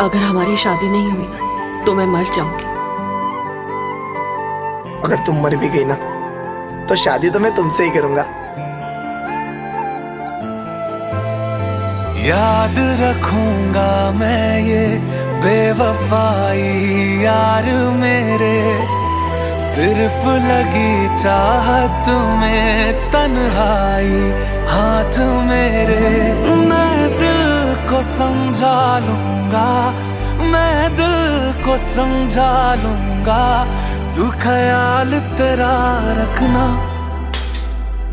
अगर हमारी शादी नहीं हुई ना तो मैं मर जाऊँगी। अगर तुम मर भी गई ना तो शादी तो मैं तुमसे ही करूँगा। याद रखूँगा मैं ये बेवफाई यार मेरे। सिर्फ़ लगी चाहत में तन्हाई हाथ मेरे। को समझा लूँगा मैं दिल को समझा लूँगा। तू ख्याल तेरा रखना।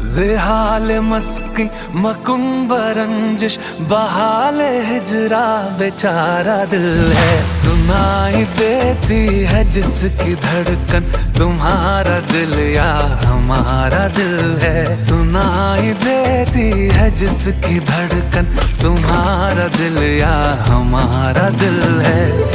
जिहाल मस्की मकुम्बरंजिश बहाल हिजरा बेचारा दिल है। सुनाई देती है जिसकी धड़कन, तुम्हारा दिल या हमारा दिल है। सुनाई देती है जिसकी धड़कन, तुम्हारा दिल या हमारा दिल है।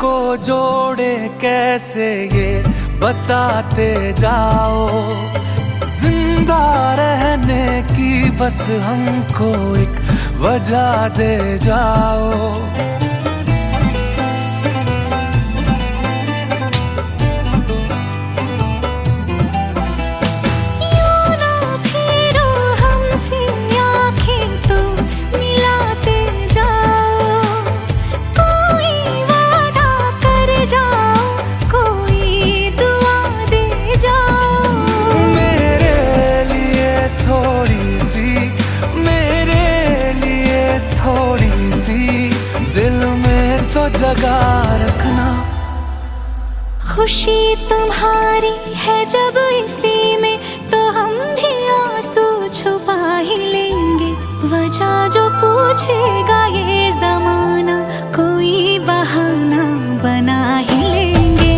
को जोड़े कैसे ये बताते जाओ। ज़िंदा रहने की बस हमको एक वजह दे जाओ। तो रखना। खुशी तुम्हारी है जब इसी में तो हम भी आँसू छुपा ही लेंगे। वजह जो पूछेगा ये जमाना कोई बहाना बना ही लेंगे।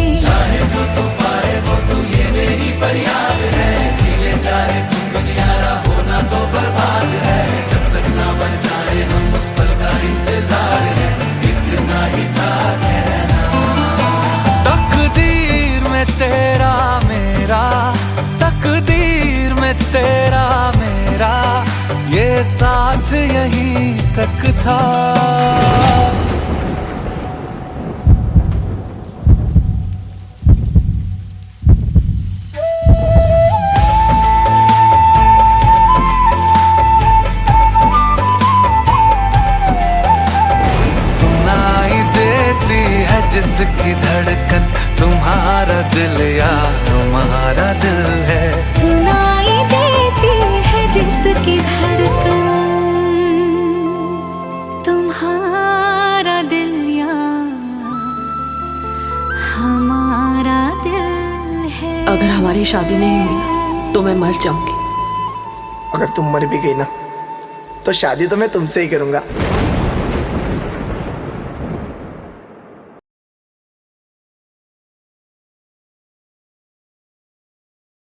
तकदीर साथ यहीं तक था। जिसकी धड़कन, तुम्हारा दिल या हमारा दिल है। सुनाई देती है जिसकी धड़कन हमारी शादी नहीं हुई तो मैं मर जाऊँगी। अगर तुम मर भी गई ना तो शादी तो मैं तुमसे ही करूँगा।